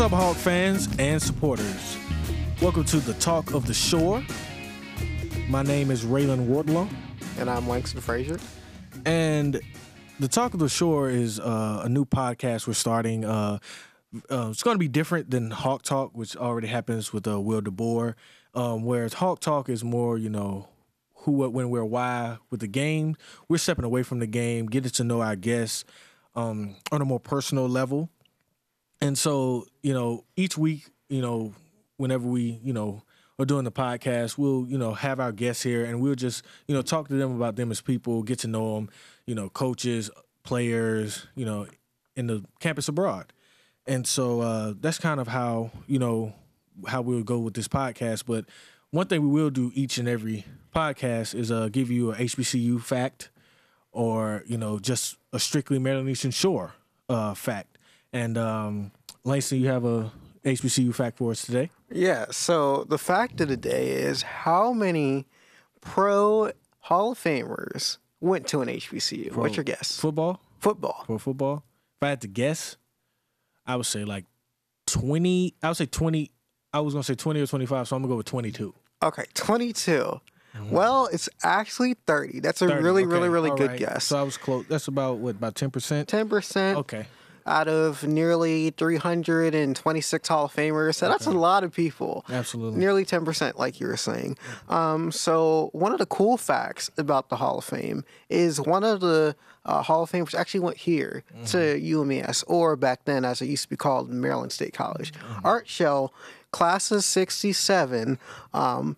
What's up, Hawk fans and supporters? Welcome to the Talk of the Shore. My name is Raylan Wardlaw, And I'm Langston Frazier. and the Talk of the Shore is uh, a new podcast we're starting. Uh, uh, it's going to be different than Hawk Talk, which already happens with uh, Will DeBoer. Um, whereas Hawk Talk is more, you know, who, what, when, where, why with the game. We're stepping away from the game, getting to know our guests um, on a more personal level. And so, you know, each week, you know, whenever we, you know, are doing the podcast, we'll, you know, have our guests here and we'll just, you know, talk to them about them as people, get to know them, you know, coaches, players, you know, in the campus abroad. And so uh, that's kind of how, you know, how we'll go with this podcast. But one thing we will do each and every podcast is uh, give you a HBCU fact or, you know, just a strictly Maryland Eastern Shore uh, fact. And um, Langston, you have a HBCU fact for us today. Yeah, so the fact of the day is how many pro Hall of Famers went to an HBCU? What's your guess? Football? Football. For football? If I had to guess, I would say like 20. I would say 20. I was going to say 20 or 25, so I'm going to go with 22. Okay, 22. Well, it's actually 30. That's a 30, really, okay, really, really all good right. guess. So I was close. That's about what, about 10%? 10% Okay. Out of nearly 326 Hall of Famers. So that's a lot of people. Absolutely. Nearly 10%, like you were saying. Um, so, one of the cool facts about the Hall of Fame is one of the uh, Hall of Famers actually went here to UMES, or back then, as it used to be called, Maryland State College. Art Shell, class of 67, um,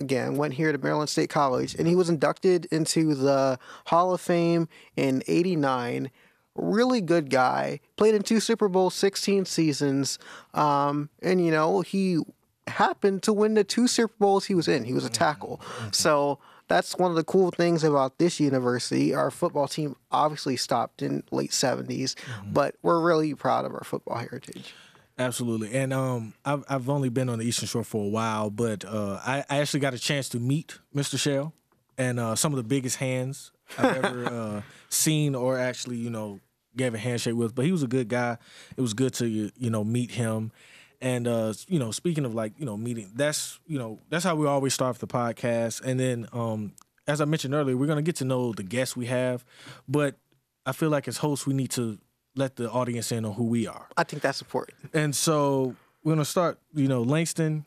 again, went here to Maryland State College, and he was inducted into the Hall of Fame in 89 really good guy. Played in two Super Bowl 16 seasons. Um, and, you know, he happened to win the two Super Bowls he was in. He was a tackle. So that's one of the cool things about this university. Our football team obviously stopped in late 70s, but we're really proud of our football heritage. Absolutely. And um, I've, I've only been on the Eastern Shore for a while, but uh, I, I actually got a chance to meet Mr. Shell and uh, some of the biggest hands I've ever uh, seen or actually, you know, gave a handshake with. But he was a good guy. It was good to, you you know, meet him. And, uh, you know, speaking of like, you know, meeting, that's, you know, that's how we always start off the podcast. And then, um, as I mentioned earlier, we're going to get to know the guests we have. But I feel like as hosts, we need to let the audience in on who we are. I think that's important. And so we're gonna start. You know, Langston,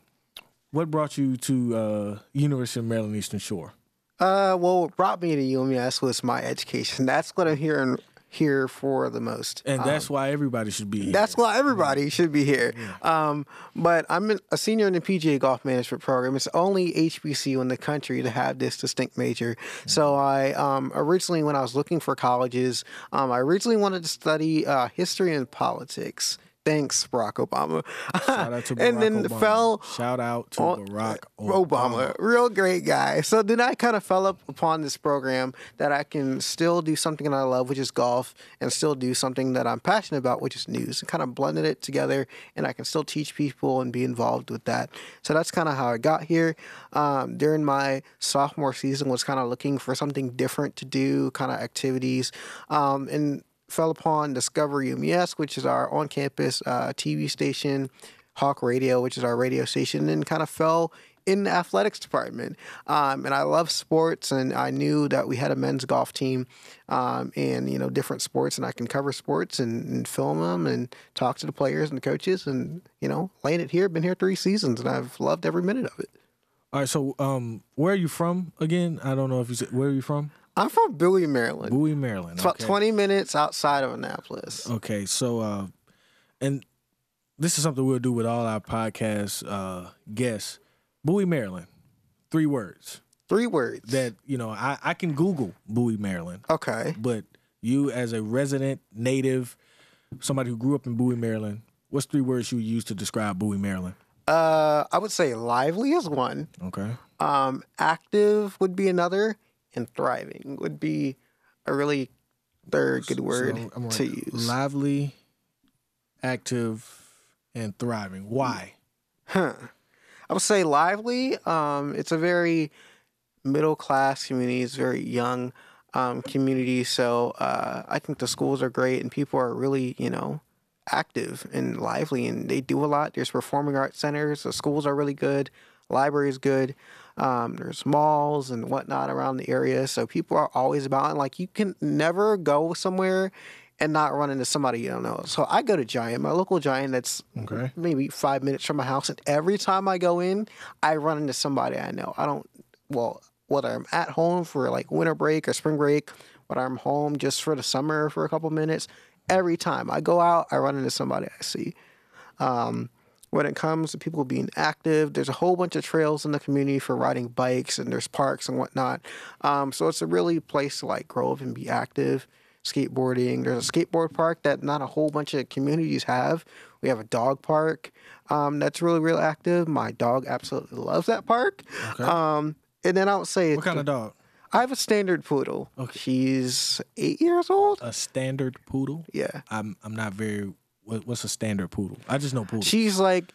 what brought you to uh, University of Maryland Eastern Shore? Uh, well, what brought me to UMES was my education. That's what I'm hearing here for the most. And that's why everybody should be. Here. That's why everybody should be here. Um, but I'm a senior in the PGA Golf Management Program. It's the only HBCU in the country to have this distinct major. So I um, originally, when I was looking for colleges, um, I originally wanted to study uh, history and politics. Thanks, Barack Obama. Shout out to Barack and then Obama. fell Shout out to Barack Obama. Obama. real great guy. So then I kind of fell up upon this program that I can still do something that I love, which is golf, and still do something that I'm passionate about, which is news, and kind of blended it together, and I can still teach people and be involved with that. So that's kind of how I got here. Um, during my sophomore season, was kind of looking for something different to do, kind of activities, um, and fell upon Discovery UMES, which is our on-campus uh, TV station. Hawk Radio, which is our radio station, and kind of fell in the athletics department. Um, and I love sports, and I knew that we had a men's golf team, um, and you know different sports, and I can cover sports and, and film them and talk to the players and the coaches, and you know laying it here. Been here three seasons, and I've loved every minute of it. All right. So, um, where are you from again? I don't know if you said where are you from. I'm from Bowie, Maryland. Bowie, Maryland. It's about 20 minutes outside of Annapolis. Okay, so uh, and this is something we'll do with all our podcast uh, guests. Bowie, Maryland. Three words Three words. that you know I, I can Google Bowie, Maryland, okay. but you as a resident native, somebody who grew up in Bowie, Maryland, what's three words you use to describe Bowie, Maryland? Uh, I would say lively is one. Okay. Um, active would be another, and thriving would be a really third good word So to use. Lively, active, and thriving. Why? Huh. I would say lively. Um, it's a very middle class community. It's very young um, community. So uh, I think the schools are great and people are really, you know, active and lively, and they do a lot. There's performing arts centers. The schools are really good. Library is good. Um, there's malls and whatnot around the area, so people are always about. And like you can never go somewhere and not run into somebody you don't know. So I go to Giant, my local Giant that's Okay. maybe five minutes from my house, and every time I go in, I run into somebody I know. I don't well whether I'm at home for like winter break or spring break, whether I'm home just for the summer for a couple minutes. Every time I go out, I run into somebody I see. Um, when it comes to people being active, there's a whole bunch of trails in the community for riding bikes, and there's parks and whatnot. Um, so it's a really place to like grow up and be active. Skateboarding. There's a skateboard park that not a whole bunch of communities have. We have a dog park um, that's really, real active. My dog absolutely loves that park. Okay. Um, and then I would say what kind of dog? I have a standard poodle. Okay. She's eight years old. A standard poodle. Yeah. I'm I'm not very. What, what's a standard poodle? I just know poodle. She's like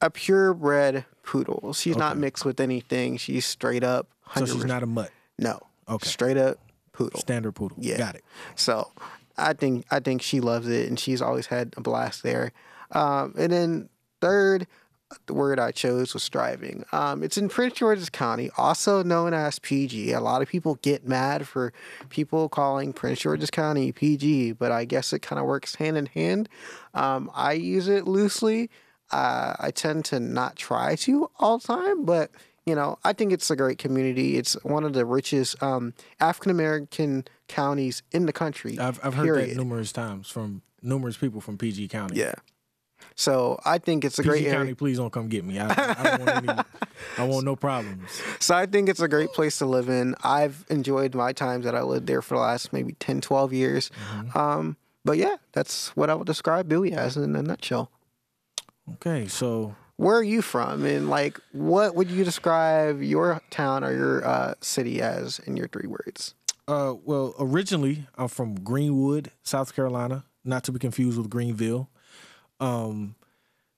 a purebred poodle. She's not mixed with anything. She's straight up. so 100%. she's not a mutt. No. Okay. Straight up poodle. Standard poodle. Yeah. Got it. So I think I think she loves it, and she's always had a blast there. Um, and then third, the word I chose was striving. Um, it's in Prince George's County, also known as PG. A lot of people get mad for people calling Prince George's County PG, but I guess it kind of works hand in hand. Um, I use it loosely. Uh, I tend to not try to all the time, but you know, I think it's a great community. It's one of the richest um, African American counties in the country. I've I've heard period. that numerous times from numerous people from PG County. Yeah. So I think it's a PG great County, area. please don't come get me. I, I don't want any. I want no problems. So I think it's a great place to live in. I've enjoyed my times that I lived there for the last maybe 10, 12 years. Mm-hmm. Um, but yeah, that's what I would describe Bowie as in a nutshell. Okay, so Where are you from? And like, what would you describe your town or your uh, city as in your three words? Uh, well, originally I'm from Greenwood, South Carolina, not to be confused with Greenville. Um,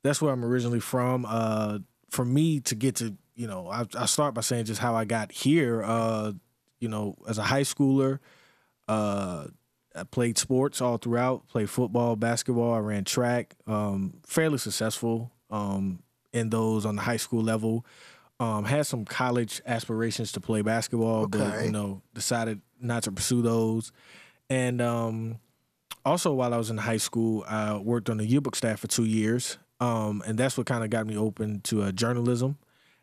that's where I'm originally from. Uh, for me to get to, you know, I, I start by saying just how I got here. Uh, you know, as a high schooler, uh, I played sports all throughout. Played football, basketball. I ran track. Um, fairly successful um, in those on the high school level. Um, had some college aspirations to play basketball, but you know, decided not to pursue those. And um, also, while I was in high school, I worked on the yearbook staff for two years, um, and that's what kind of got me open to uh, journalism.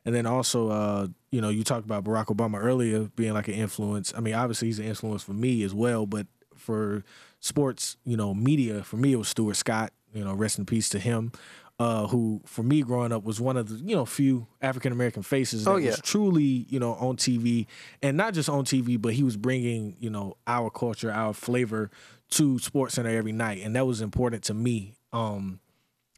And then also, uh, you know, you talked about Barack Obama earlier being like an influence. I mean, obviously he's an influence for me as well, but for sports, you know, media, for me it was Stuart Scott. You know, rest in peace to him. Uh, who, for me growing up, was one of the you know few African American faces that Oh, yeah. was truly you know on TV, and not just on TV, but he was bringing you know our culture, our flavor to Sports Center every night, and that was important to me. Um,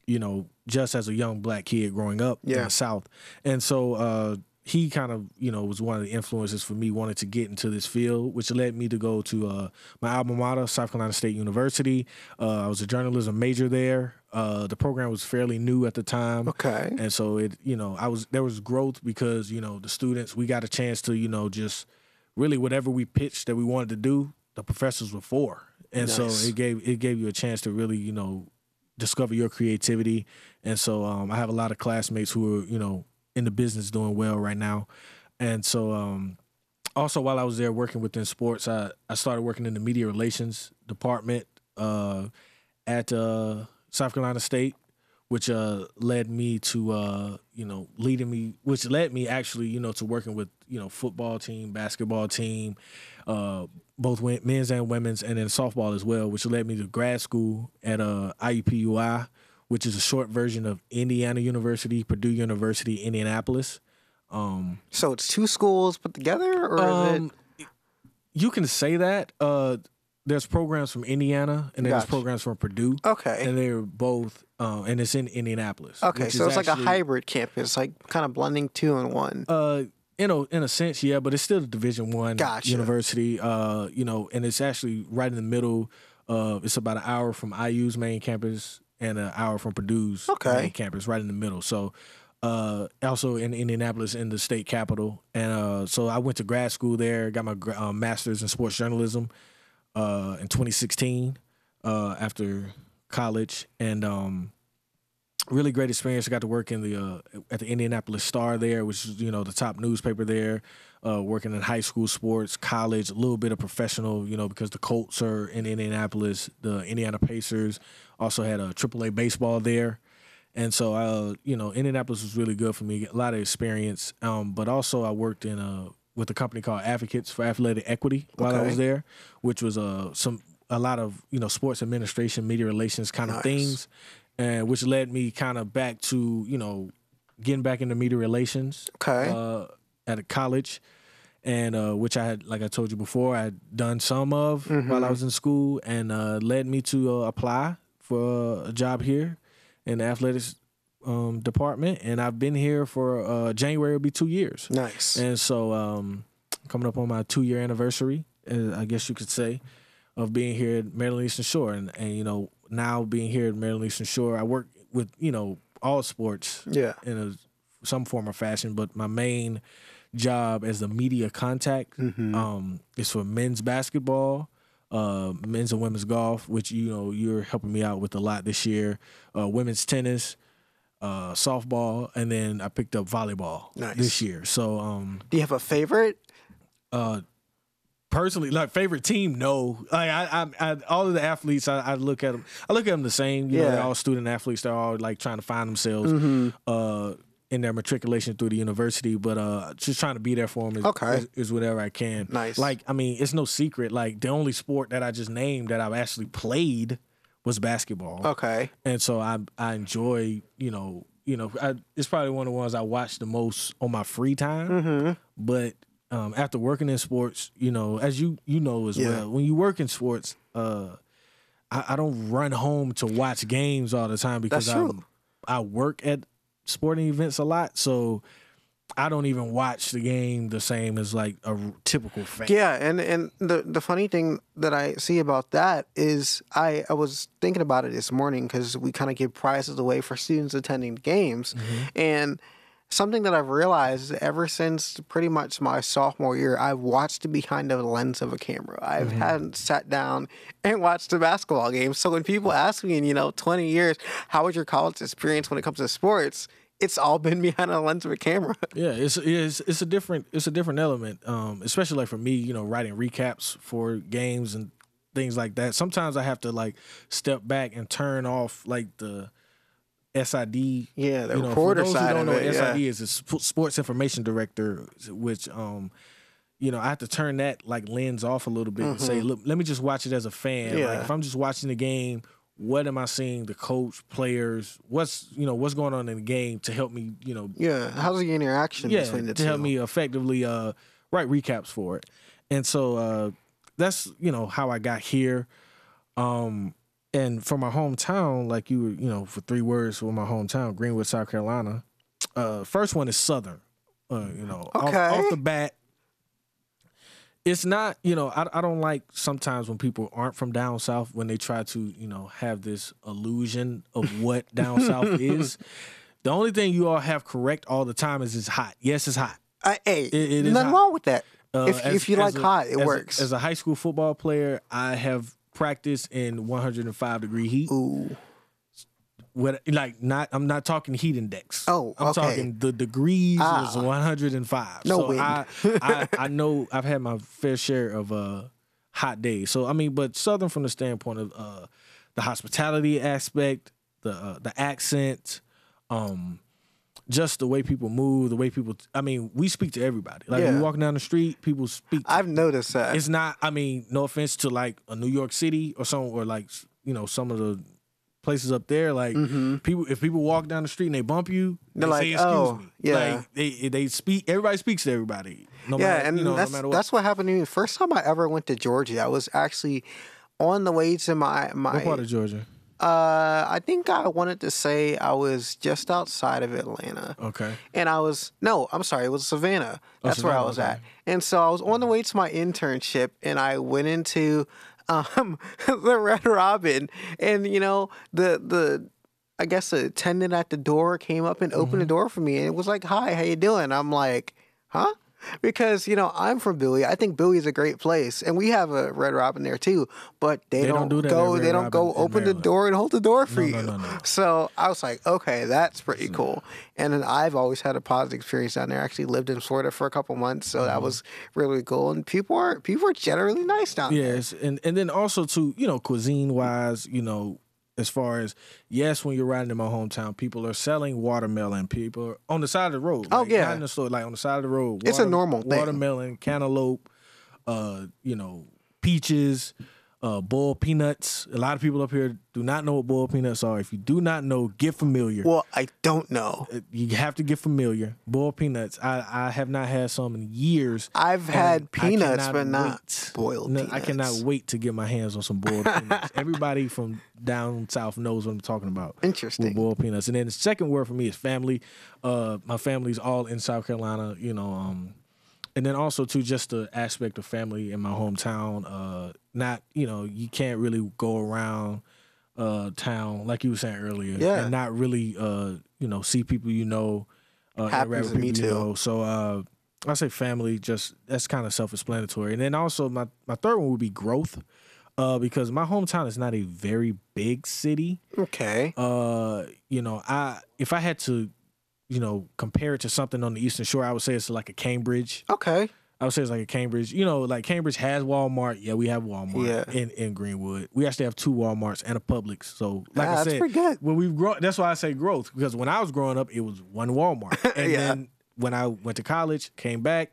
you know, just as a young black kid growing up in the South. And so uh, he kind of, you know, was one of the influences for me wanting to get into this field, which led me to go to uh, my alma mater, South Carolina State University. Uh, I was a journalism major there. Uh, the program was fairly new at the time. Okay. And so it, you know, I was there was growth because you know the students we got a chance to you know just really whatever we pitched that we wanted to do, the professors were for, and Nice. so it gave it gave you a chance to really you know discover your creativity. And so um, I have a lot of classmates who are you know in the business doing well right now, and so um, also while I was there working within sports, I I started working in the media relations department uh, at uh, South Carolina State which uh led me to uh you know leading me which led me actually you know to working with you know football team basketball team uh both men's and women's and then softball as well which led me to grad school at uh IUPUI which is a short version of Indiana University Purdue University Indianapolis um So it's two schools put together, or is um, you can say that uh there's programs from Indiana and then there's programs from Purdue okay? and they're both uh, and it's in Indianapolis Okay, so it's like a hybrid campus, like kind of blending two in one. Uh, you know, in a sense, yeah, but it's still a Division One Gotcha. university. Uh, you know, and it's actually right in the middle. Uh, it's about an hour from IU's main campus and an hour from Purdue's Okay. main campus, right in the middle. So, uh, also in Indianapolis, in the state capital, and uh, so I went to grad school there. Got my uh, master's in sports journalism uh, in 2016. Uh, after college, and um, really great experience. I got to work in the uh, at the Indianapolis Star there, which is you know the top newspaper there. Uh, working in high school sports, college, a little bit of professional, you know, because the Colts are in Indianapolis. The Indiana Pacers also had a AAA baseball there, and so uh, you know, Indianapolis was really good for me. A lot of experience, um, but also I worked in a with a company called Advocates for Athletic Equity while I was there, which was uh, some a lot of you know sports administration, media relations kind of things, and which led me kind of back to you know getting back into media relations Okay. uh, at a college, and uh, which I had, like I told you before, I had done some of while I was in school, and uh, led me to uh, apply for a job here in the athletics um, department, and I've been here for uh, January will be two years, nice. and so um, coming up on my two year anniversary, uh, I guess you could say, of being here at Maryland Eastern Shore, and and you know now being here at Maryland Eastern Shore, I work with you know all sports yeah. in a some form or fashion, but my main job as the media contact Mm-hmm. um, is for men's basketball, uh, men's and women's golf, which you know you're helping me out with a lot this year. Uh, women's tennis, uh, softball, and then I picked up volleyball Nice. this year. So um, Do you have a favorite? Personally, like favorite team, no. Like I, I, I all of the athletes, I, I look at them. I look at them the same. You know, Yeah. they're all student athletes. They're all like trying to find themselves Mm-hmm. uh, in their matriculation through the university. But uh, just trying to be there for them is, Okay. is, is whatever I can. Nice. Like I mean, it's no secret. Like the only sport that I just named that I've actually played was basketball Okay. and so I I enjoy you know you know I, it's probably one of the ones I watch the most on my free time. Mm-hmm. But um, after working in sports, you know, as you you know as Yeah. well, when you work in sports, uh, I, I don't run home to watch games all the time because I. I work at sporting events a lot, so. I don't even watch the game the same as like a typical fan. Yeah, and and the the funny thing that I see about that is I I was thinking about it this morning because we kind of give prizes away for students attending games, and something that I've realized ever since pretty much my sophomore year, I've watched it behind the lens of a camera. I Mm-hmm. hadn't sat down and watched a basketball game. So when people ask me in you know twenty years, how was your college experience when it comes to sports? It's all been behind the lens of a camera. Yeah, it's it's it's a different it's a different element. Um, especially like for me, you know, writing recaps for games and things like that. Sometimes I have to like step back and turn off like the SID. Yeah, the you know, reporter for those side who don't of know it, what yeah. SID is, sp- sports information director, which um, you know, I have to turn that like lens off a little bit and say, look, let me just watch it as a fan. Mm-hmm. Yeah. Like if I'm just watching the game, what am I seeing? The coach, players, what's you know, what's going on in the game to help me, you know, Yeah, how's the interaction yeah, between the to two? help me effectively uh, write recaps for it. And so uh, that's you know how I got here. Um, and for my hometown, like you were, you know, for three words for my hometown, Greenwood, South Carolina. Uh, first one is Southern. Uh, you know, off- Okay. off, the bat, it's not. You know, I, I don't like sometimes when people aren't from down south when they try to, you know, have this illusion of what down south is. The only thing you all have correct all the time is it's hot. Yes, it's hot. I, hey, it is nothing hot. wrong with that. Uh, if as- if you like a- hot, it as a- works. as a high school football player, I have practiced in 105 degree heat. Ooh, What like not? I'm not talking heat index. Oh, I'm okay. talking the degrees Ah. is 105. No so wind. I, I I know I've had my fair share of uh hot days. So I mean, but Southern from the standpoint of uh the hospitality aspect, the uh, the accent, um. Just the way people move, the way people. I mean, we speak to everybody. Like Yeah. we walking down the street, people speak. to I've noticed that. it's not. I mean, no offense to like a New York City or some or like you know some of the places up there. Like people, if people walk down the street and they bump you, Mm-hmm. They're they like, say, "Excuse "Oh, me." yeah. Like they they speak. Everybody speaks to everybody. No yeah, matter, and you know, that's no that's what happened to me. First time I ever went to Georgia, I was actually on the way to my my. what part of Georgia? Uh, I think I wanted to say I was just outside of Atlanta. Okay. and I was no, I'm sorry, it was Savannah. That's where I was okay. at. And so I was on the way to my internship, and I went into um, the Red Robin, and you know the the. I guess the attendant at the door came up and opened the door for me, and it was like, "Hi, how you doing?" I'm like, "Huh?" Because you know I'm from Bowie. I think Bowie is a great place, and we have a Red Robin there too. But they, They don't, don't do that go. They don't go Robin in open the door and hold the door for No, you. no, no. So I was like, okay, that's pretty cool. And then I've always had a positive experience down there. I actually lived in Florida for a couple months, so Mm-hmm. that was really cool. And people are people are generally nice down there. Yes, and and then also too, you know, cuisine wise, you know, as far as yes, when you're riding in my hometown, people are selling watermelon. People on the side of the road. Oh, like, yeah. not in the store, like on the side of the road. It's a normal thing. Watermelon, cantaloupe, uh, you know, peaches. Uh, boiled peanuts. A lot of people up here do not know what boiled peanuts are. If you do not know, get familiar. Well, I don't know. Uh, you have to get familiar. Boiled peanuts. I, I have not had some in years. I've had peanuts, but not wait. boiled No, peanuts. I cannot wait to get my hands on some boiled peanuts. Everybody from down south knows what I'm talking about. Interesting. With boiled peanuts. And then the second word for me is family. Uh, my family's all in South Carolina, you know, um, and then also too just the aspect of family in my hometown. Uh, not you know you can't really go around uh, town like you were saying earlier, Yeah. and not really uh, you know see people you know, uh, Happens to me too. know. So uh, I say family, just that's kind of self-explanatory. And then also my my third one would be growth. Uh, because my hometown is not a very big city Okay. uh you know i if i had to you know compare it to something on the eastern shore i would say it's like a cambridge Okay. i would say it's like a cambridge you know like cambridge has walmart yeah we have walmart Yeah. in in greenwood we actually have two walmarts and a publix so like Ah, i said pretty good. when we've grown that's why i say growth because when i was growing up it was one walmart and Yeah. then when i went to college came back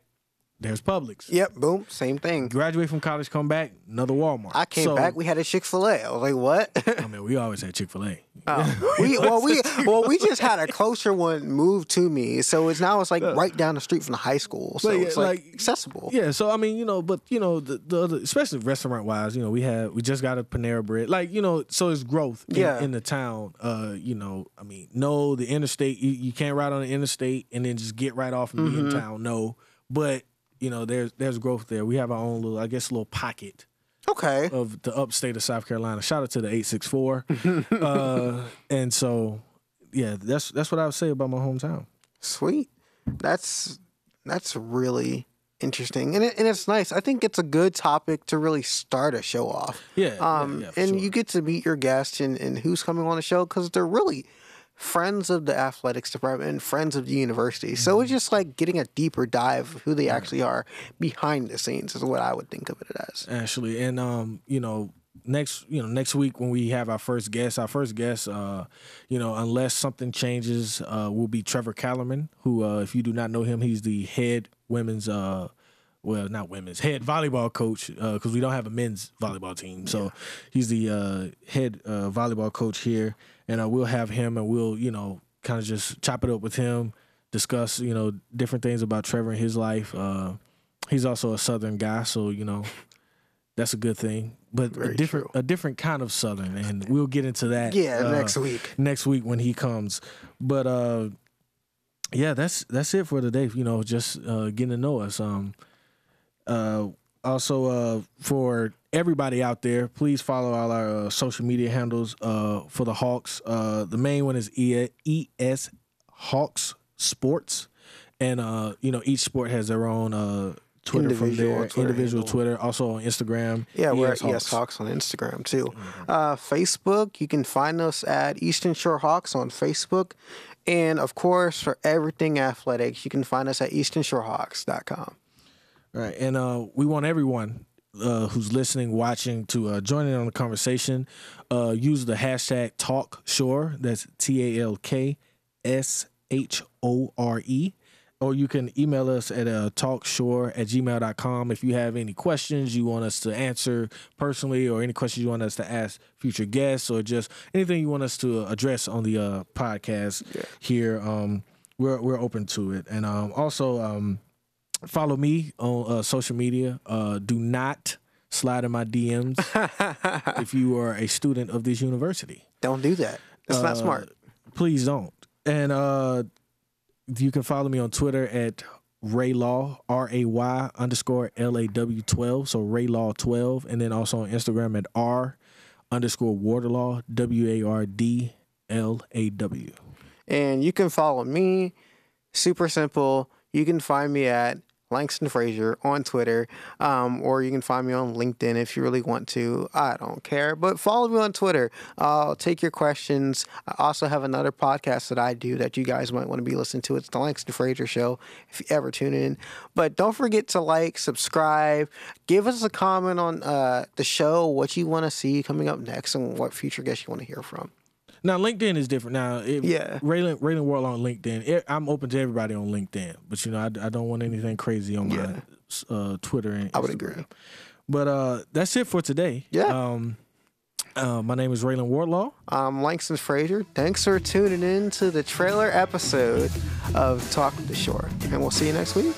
there's publix Yep. Boom. Same thing. graduate from college come back another walmart I came So- back. We had a Chick Fil A. I was like, what? i mean we always had chick-fil-a Oh. we well we well we just had a closer one move to me, so it's now it's like right down the street from the high school, so Like, it's like, like- accessible. Yeah, so I mean, you know, but you know, the, the other, especially restaurant wise, you know, we had we just got a Panera Bread, like you know, so it's growth in, Yeah. in the town. Uh, you know, I mean, no, the interstate, you, you can't ride on the interstate and then just get right off and be in Mm-hmm. town. No, but you know, there's there's growth there. We have our own little, I guess, little pocket Okay. of the upstate of South Carolina. Shout out to the eight six four. Uh, and so, yeah, that's that's what I would say about my hometown. Sweet. That's that's really interesting, and it, and it's nice. I think it's a good topic to really start a show off. Yeah, yeah, Um, yeah, for and sure. you get to meet your guests and, and who's coming on the show because they're really friends of the athletics department and friends of the university. So Mm-hmm. it's just like getting a deeper dive of who they actually are behind the scenes is what I would think of it as. actually and um you know next you know next week when we have our first guest our first guest uh you know unless something changes uh will be trevor callerman who uh if you do not know him he's the head women's uh well, not women's head volleyball coach because we don't have a men's volleyball team. So he's the uh, head uh, volleyball coach here, and uh, we'll have him and we'll you know kind of just chop it up with him, discuss you know different things about Trevor and his life. Uh, he's also a Southern guy, so you know that's a good thing. But a Very different a different kind of Southern, and we'll get into that. Yeah, uh, next week. next week when he comes. But uh yeah, that's that's it for today. You know, just uh getting to know us. Um uh also uh for everybody out there, please follow all our uh, social media handles uh for the Hawks. Uh the main one is E ES Hawks Sports. And uh, you know, each sport has their own uh Twitter from Individual there, Twitter individual handle. Twitter, also on Instagram. Yeah, we're ES at ES Hawks on Instagram too. Uh, Facebook, you can find us at Eastern Shore Hawks on Facebook. And of course, for everything athletics, you can find us at easternshorehawks.com. Right. And uh, we want everyone uh, who's listening, watching to uh, join in on the conversation. Uh, use the hashtag Talk Shore. That's T A L K S H O R E. Or you can email us at uh, talkshore at gmail.com if you have any questions you want us to answer personally or any questions you want us to ask future guests or just anything you want us to address on the uh, podcast here. Um, we're, we're open to it. And um, also, um, follow me on uh, social media. Uh, do not slide in my DMs if you are a student of this university. Don't do that. That's not Uh, smart. Please don't. And uh, you can follow me on Twitter at Ray Law R A Y underscore L A W twelve. So Ray Law twelve, and then also on Instagram at R underscore Wardlaw W A R D L A W. And you can follow me. Super simple. You can find me at Langston Frazier on Twitter, um, or you can find me on LinkedIn if you really want to. I don't care, but follow me on Twitter. I'll take your questions. I also have another podcast that I do that you guys might want to be listening to. It's the Langston Frazier Show. If you ever tune in, but don't forget to like, subscribe, give us a comment on uh, the show, what you want to see coming up next, and what future guests you want to hear from. Now LinkedIn is different. Now, it, Yeah. Raylan Raylan World on LinkedIn. It, I'm open to everybody on LinkedIn, but you know, I, I don't want anything crazy on Yeah. my uh, Twitter and I would Instagram. agree. But uh, that's it for today. Yeah. Um, uh, my name is Raylan Wardlaw. I'm Langston Frazier. Thanks for tuning in to the trailer episode of Talk with the Shore, and we'll see you next week.